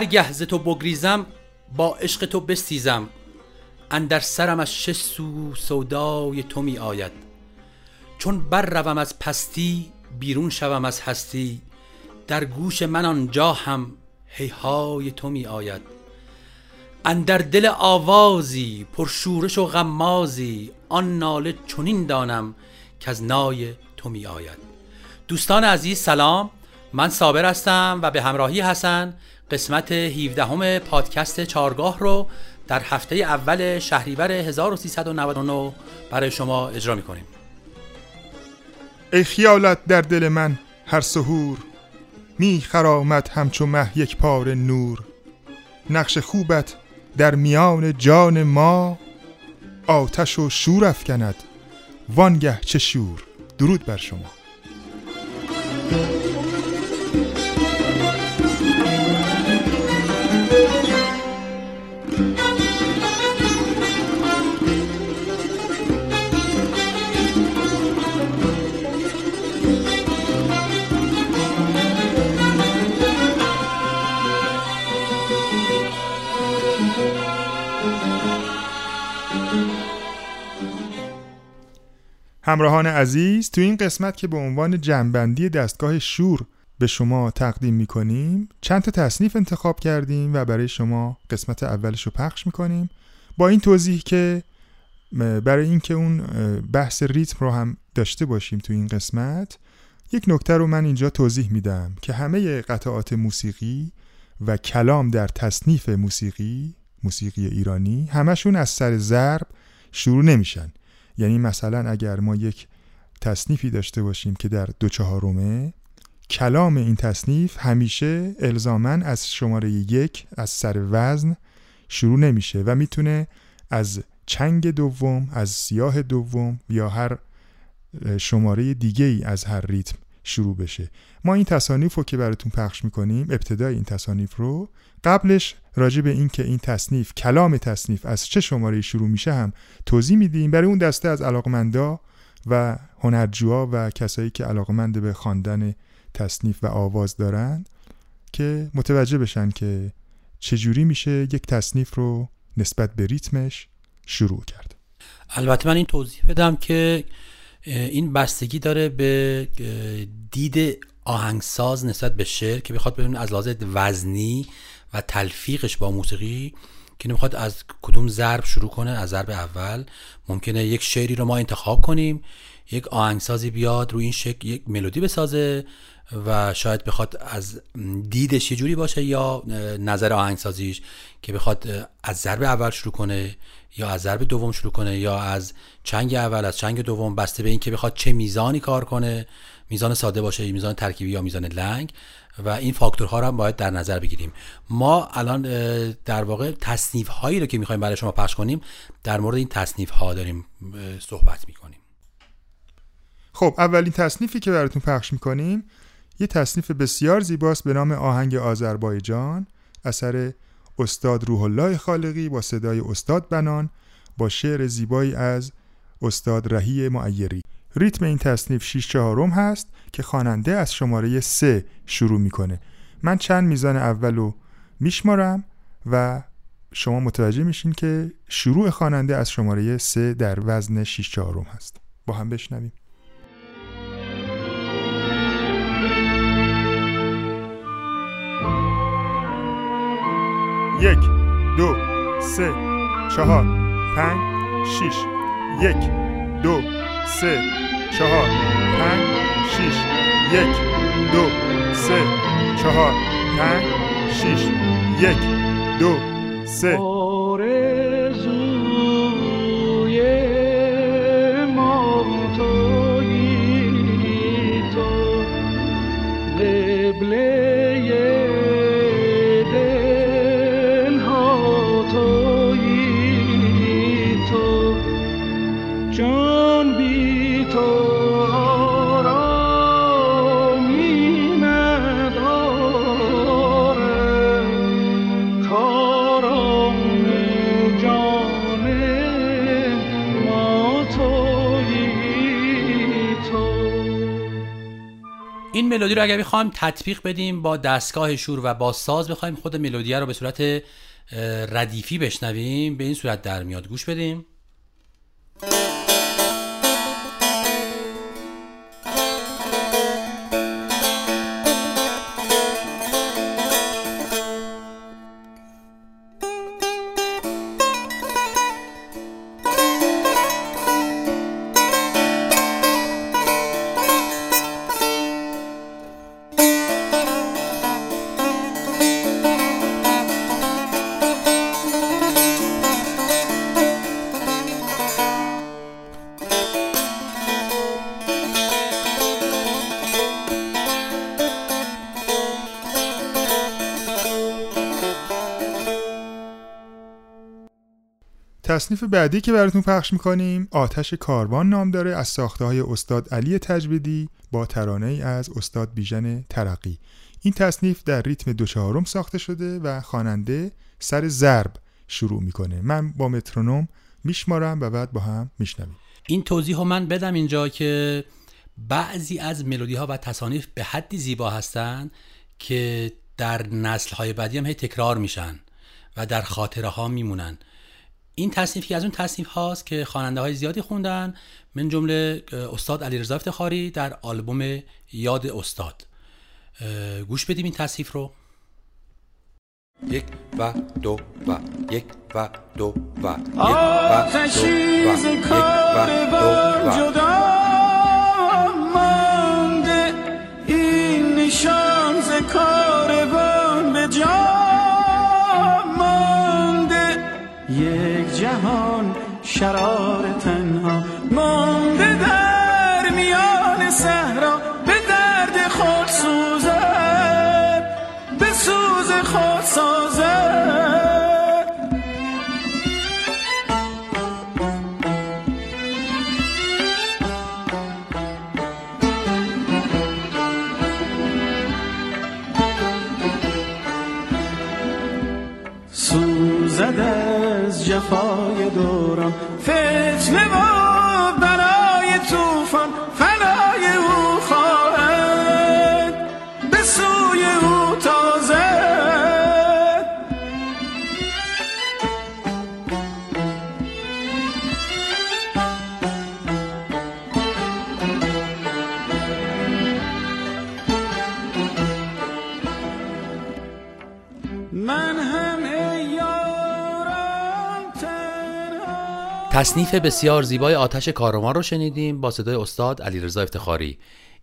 هر گه تو بگریزم با عشق تو بستیزم. اندر سرم از شش سو سودای تو می آید. چون بر روم از پستی بیرون شوم از هستی. در گوش من آنجا هم هیهای تو می آید. اندر دل آوازی پرشورش و غمازی آن ناله چنین دانم که از نای تو می آید. دوستان عزیز سلام. من صابر هستم و به همراهی حسن قسمت 17 همه پادکست چارگاه رو در هفته اول شهریور 1399 برای شما اجرا می کنیم ای خیالت در دل من هر سهور می خرامد همچو مه یک پار نور. نقش خوبت در میان جان ما آتش و شور افکند. وانگه چه شور. درود بر شما. همراهان عزیز تو این قسمت که به عنوان جنبندی دستگاه شور به شما تقدیم می‌کنیم چند تا تصنیف انتخاب کردیم و برای شما قسمت اولش رو پخش می‌کنیم. با این توضیح که برای اینکه اون بحث ریتم رو هم داشته باشیم تو این قسمت یک نکته رو من اینجا توضیح میدم که همه قطعات موسیقی و کلام در تصنیف موسیقی موسیقی ایرانی همشون از سر ضرب شروع نمیشن. یعنی مثلا اگر ما یک تصنیفی داشته باشیم که در دو چهارمه کلام این تصنیف همیشه الزامن از شماره یک از سر وزن شروع نمیشه و می‌تونه از چنگ دوم از سیاه دوم یا هر شماره دیگه ای از هر ریتم شروع بشه. ما این تصانیف رو که براتون پخش می‌کنیم ابتدای این تصانیف رو قبلش راجع به این که این تصنیف کلام تصنیف از چه شماره شروع میشه هم توضیح میدیم. برای اون دسته از علاقمندا و هنرجوها و کسایی که علاقمند به خواندن تصنیف و آواز دارن که متوجه بشن که چجوری میشه یک تصنیف رو نسبت به ریتمش شروع کرد. البته من این توضیح بدم که این بستگی داره به دید آهنگساز نسبت به شعر که بخواد ببینید از لحاظ وزنی و تلفیقش با موسیقی که نمی‌خواد از کدوم ضرب شروع کنه از ضرب اول. ممکنه یک شعری رو ما انتخاب کنیم یک آهنگسازی بیاد روی این شکل یک ملودی بسازه و شاید بخواد از دیدش یه جوری باشه یا نظر آهنگسازیش که بخواد از ضرب اول شروع کنه. یا از ضرب دوم شروع کنه یا از چنگ اول از چنگ دوم بسته به اینکه بخواد چه میزانی کار کنه میزان ساده باشه میزان ترکیبی یا میزان لنگ. و این فاکتورها رو هم باید در نظر بگیریم. ما الان در واقع تصنیف هایی رو که می‌خوایم برای شما پخش کنیم در مورد این تصنیف ها داریم صحبت می‌کنیم. خب اولین تصنیفی که براتون پخش می‌کنیم یه تصنیف بسیار زیباست به نام آهنگ آذربایجان اثر استاد روح الله خالقی با صدای استاد بنان با شعر زیبایی از استاد رهی معیری. ریتم این تصنیف 6 چهارم هست که خواننده از شماره 3 شروع می‌کنه. من چند میزان اول رو میشمارم و شما متوجه میشین که شروع خواننده از شماره 3 در وزن 6 چهارم هست. با هم بشنویم. یک دو سه چهار پنج شیش. یک دو سه چهار پنج شیش. یک دو سه چهار پنج شیش. یک دو سه. این ملودی رو اگر بخوایم تطبیق بدیم با دستگاه شور و با ساز بخوایم خود ملودی رو به صورت ردیفی بشنویم به این صورت در میاد. گوش بدیم. تصنیف بعدی که براتون پخش می‌کنیم آتش کاروان نام داره از ساخته های استاد علی تجویدی با ترانه ای از استاد بیژن ترقی. این تصنیف در ریتم دو چهارم ساخته شده و خواننده سر ضرب شروع می‌کنه. من با مترونوم میشمارم و بعد با هم میشنویم. این توضیح ها من بدم اینجا که بعضی از ملودی ها و تصانیف به حدی زیبا هستند که در نسل های بعدی هم هی تکرار میشن و در خاطره ها میمونن. این تصنیف که از اون تصنیف هاست که خواننده های زیادی خوندن من جمله استاد علی رضا افتخاری در آلبوم یاد استاد. گوش بدیم این تصنیف رو. یک و دو و یک و دو و یک و دو و یک و دو و این نشان ز کاروان شرار تنها. مانده در میان صحرا به درد خود سوزد به سوز خود سازد. سوزد جفای دوران فتنه و بنای توفان تصنیف بسیار زیبای آتش کاروان رو شنیدیم با صدای استاد علیرضا افتخاری.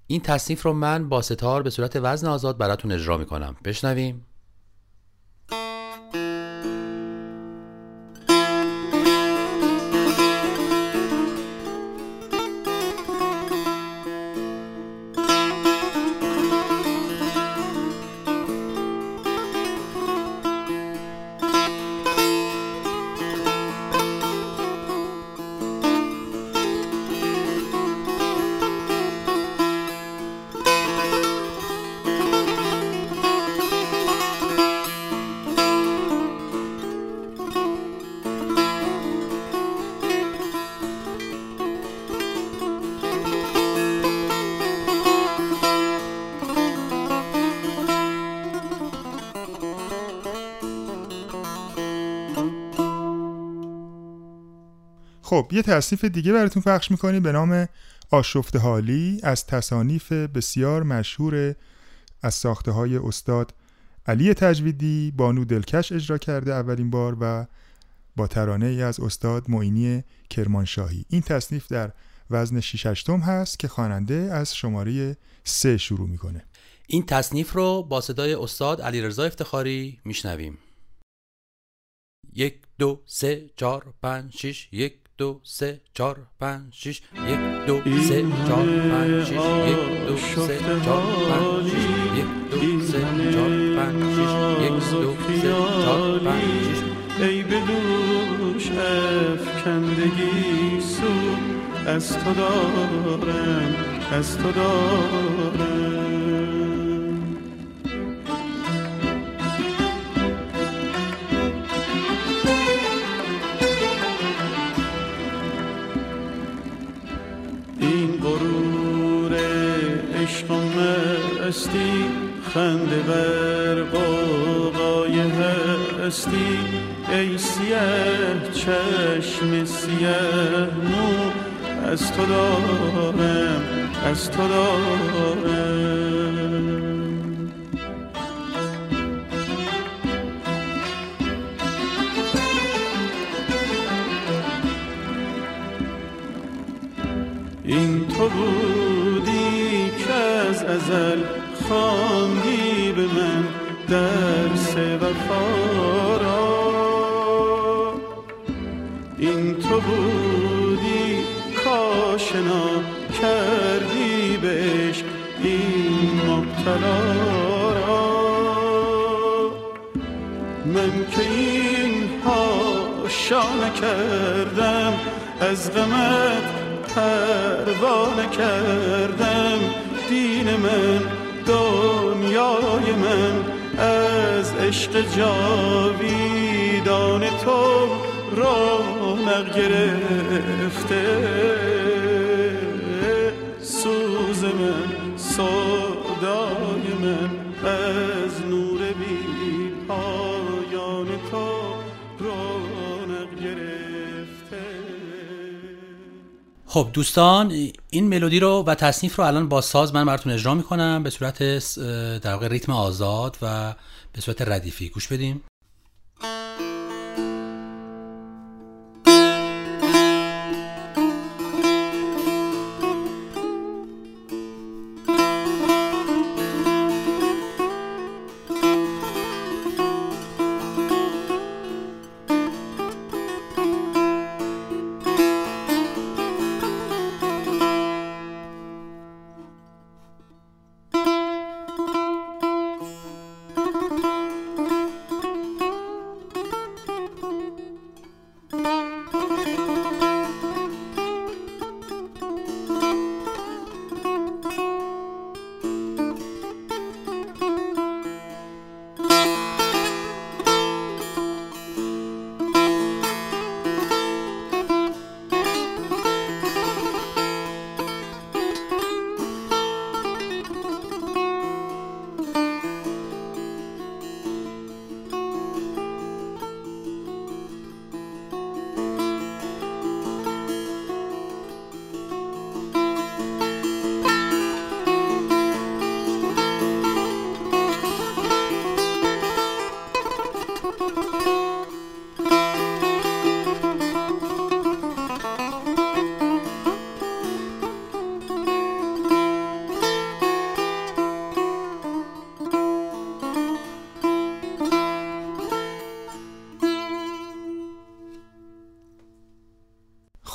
این تصنیف رو من با ستار به صورت وزن آزاد براتون اجرا می‌کنم. بشنویم. خب یه تصنیف دیگه براتون پخش می‌کنیم به نام آشفت حالی از تصانیف بسیار مشهور از ساخته های استاد علی تجویدی بانو دلکش اجرا کرده اولین بار و با ترانه ای از استاد معینی کرمانشاهی. این تصنیف در وزن 6 هست که خواننده از شماره سه شروع می‌کنه. این تصنیف رو با صدای استاد علی رضا افتخاری میشنویم. یک دو سه چهار پنج شیش یک. دو سه چهار پنج شیش یک دو سه چهار پنج شیش یک دو سه چهار پنج شیش یک دو سه چهار پنج شیش دو سه چهار ای به دوش افکندگی سو از تو دارم از تو دارم. هستی ای سیه چشم سیه مو. از تو دارم از تو دارم. این تو بودی که از ازل خواندی به من. درس وفا را. این تو بودی کاشنا کردی به عشق این مبتلا را. من که این ها کردم از غمت پروانه کردم دین من دنیای من از عشق جاویدان تو رونق گرفته. سوز من صدای من از خب دوستان این ملودی رو و تصنیف رو الان با ساز من براتون اجرا می‌کنم به صورت در واقع ریتم آزاد و به صورت ردیفی. گوش بدیم.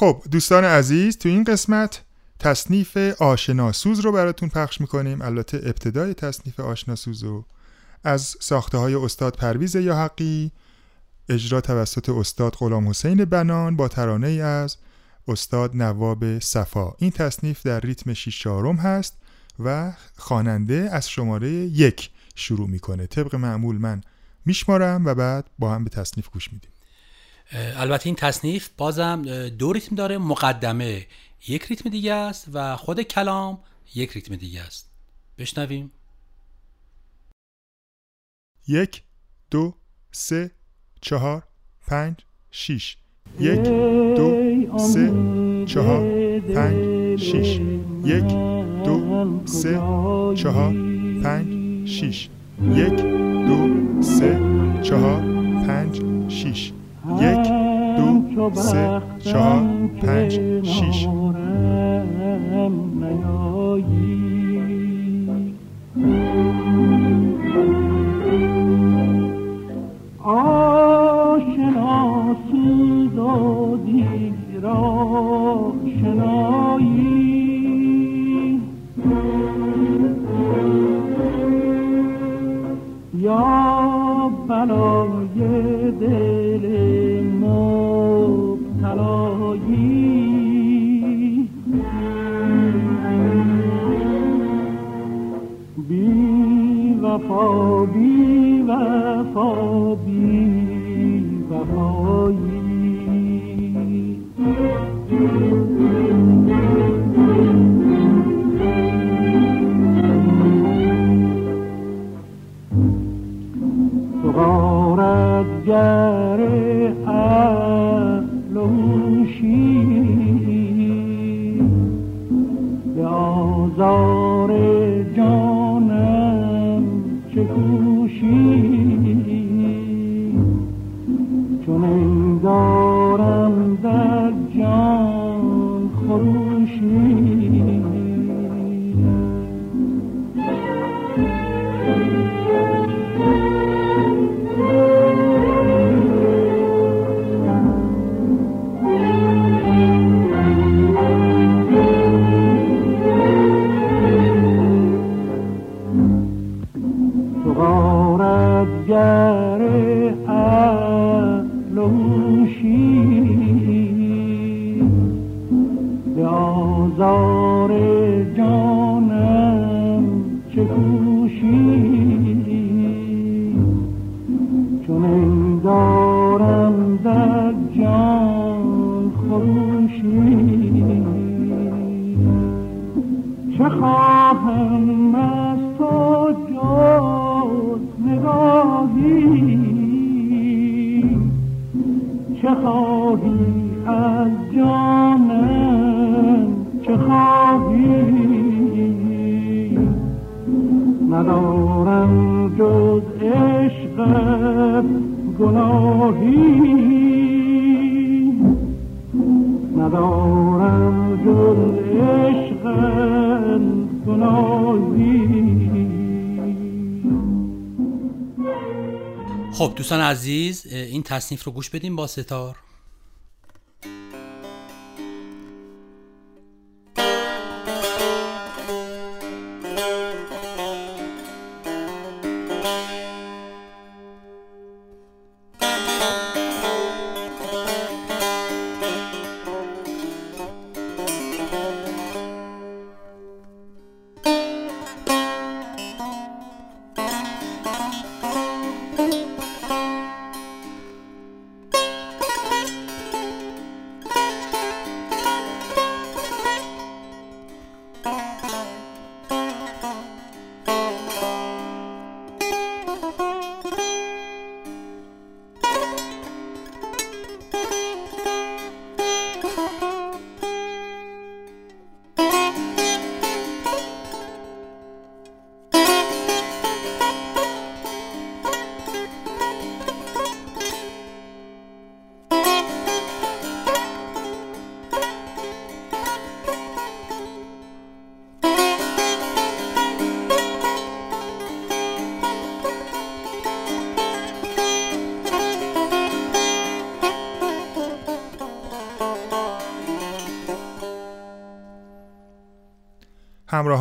خب دوستان عزیز تو این قسمت تصنیف آشناسوز رو براتون پخش می‌کنیم. البته ابتدای تصنیف آشناسوز رو از ساخته های استاد پرویز یا حقی اجرا توسط استاد غلام حسین بنان با ترانه ای از استاد نواب صفا. این تصنیف در ریتم شیش چهارم هست و خواننده از شماره یک شروع می‌کنه. طبق معمول من میشمارم و بعد با هم به تصنیف گوش میدیم. البته این تصنیف بازم دو ریتم داره. مقدمه یک ریتم دیگه است و خود کلام یک ریتم دیگه است. بشنویم. یک دو سه چهار پنج شیش. یک دو سه چهار پنج شیش. یک دو سه چهار پنج شیش. یک دو سه چهار پنج شیش. یک دو سه چهار پنج شیش. وفا بی وفا خب دوستان عزیز این تصنیف رو گوش بدیم با ستار.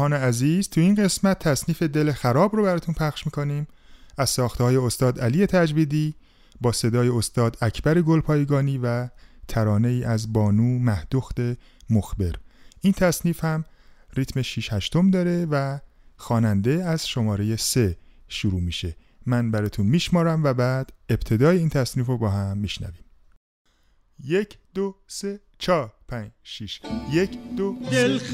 همراهان عزیز تو این قسمت تصنیف دل خراب رو براتون پخش می‌کنیم. از ساخته های استاد علی تجویدی با صدای استاد اکبر گلپایگانی و ترانه ای از بانو مهدخت مخبر. این تصنیف هم ریتم 6 هشتم داره و خواننده از شماره 3 شروع میشه. من براتون میشمارم و بعد ابتدای این تصنیف رو با هم میشنویم. یک دو سه چهار پنج شیش یک دو دل شیش.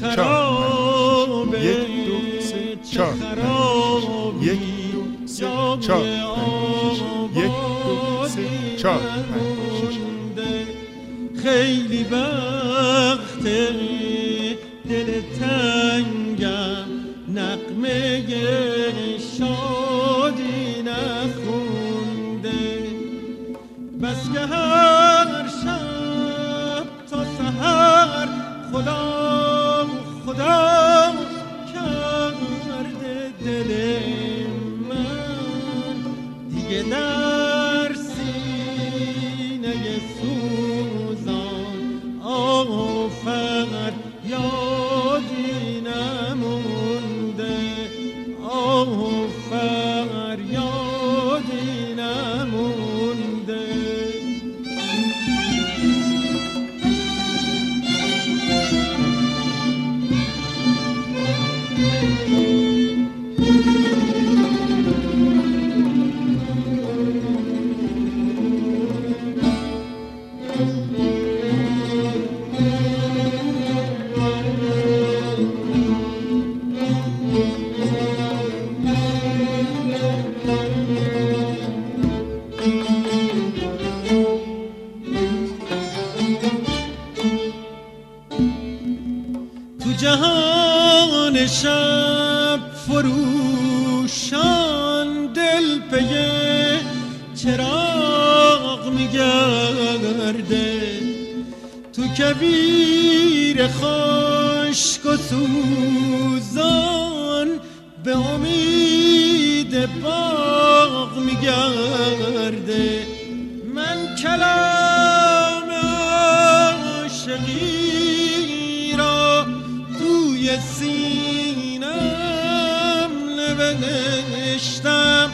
یک دو سه چه چهار پنج. یک دو سه چهار پنج. یک دو سه چهار پنج شیش. خیلی وقت دل تنگم نقمه شادی نخونده بس که هر خدا خدا کبیر خشک و سوزان به امید گرده من کلام عاشقی را توی سینم نوشتم.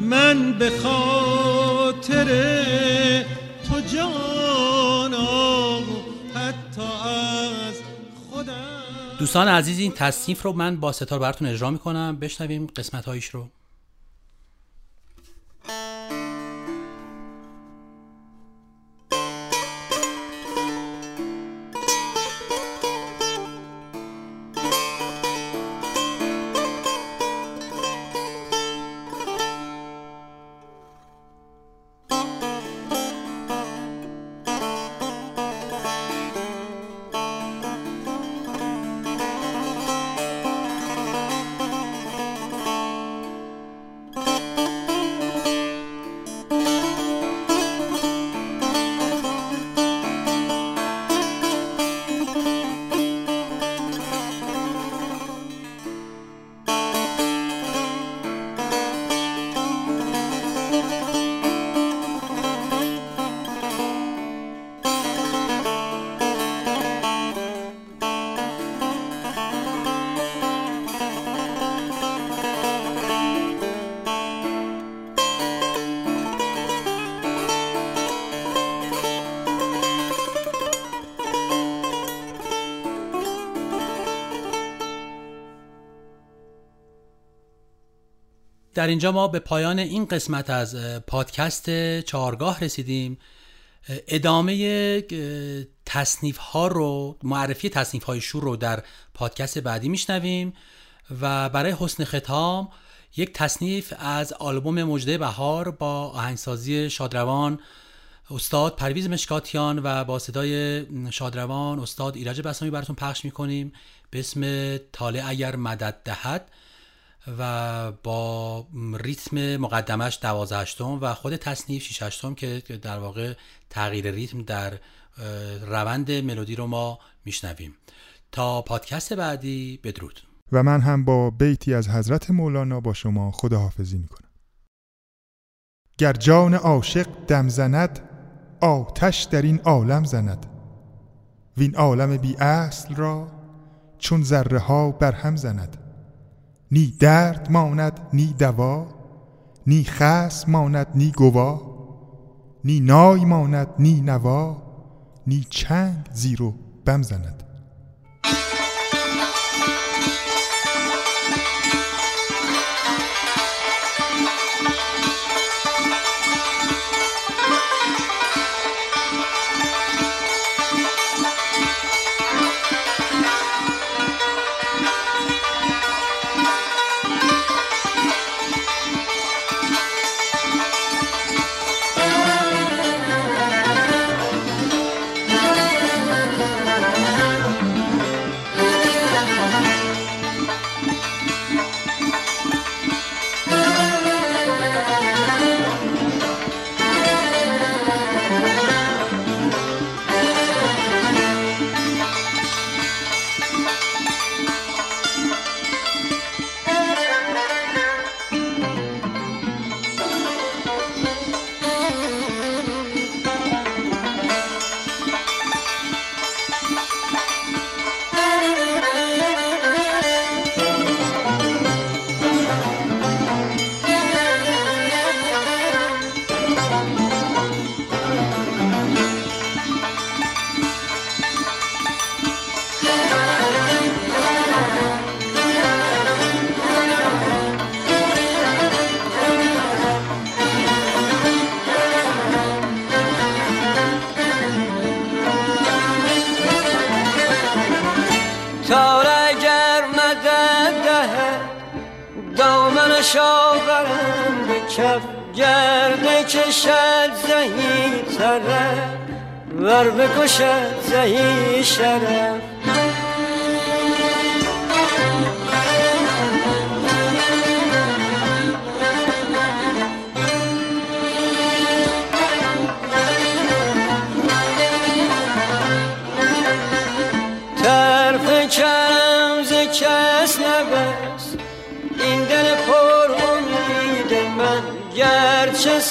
من به خاطر دوستان عزیز این تصنیف رو من با ستار براتون اجرا می‌کنم. بشنویم قسمت هایش رو. در اینجا ما به پایان این قسمت از پادکست چهارگاه رسیدیم. ادامه تصنیف ها رو معرفی تصنیف های شور رو در پادکست بعدی میشنویم و برای حسن ختام یک تصنیف از آلبوم مجده بهار با آهنگسازی شادروان استاد پرویز مشکاتیان و با صدای شادروان استاد ایرج بسامی براتون پخش می‌کنیم. به اسم تاله اگر مدد دهد. و با ریتم مقدمش دوازهشتم و خود تصنیف شیششتم که در واقع تغییر ریتم در روند ملودی رو ما میشنویم. تا پادکست بعدی بدرود. و من هم با بیتی از حضرت مولانا با شما خداحافظی می‌کنم. گر جان عاشق دم زند آتش در این عالم زند. وین عالم بی اصل را چون ذره ها برهم زند. نی درد ماند نی دوا نی خس ماند نی گوا نی نای ماند نی نوا نی چنگ زیر و بم زند. شاورم به کف گرده کشد زهی طرف ور بکشد زهی شرف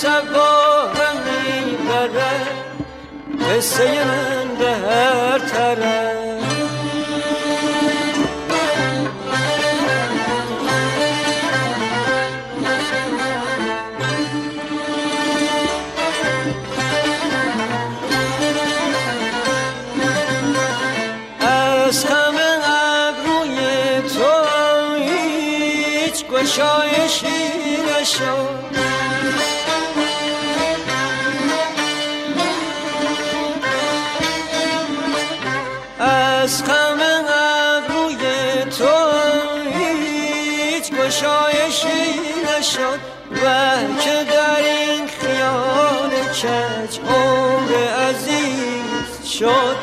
سوار می‌بره قصه من به هر طرف گشایشی نشد sure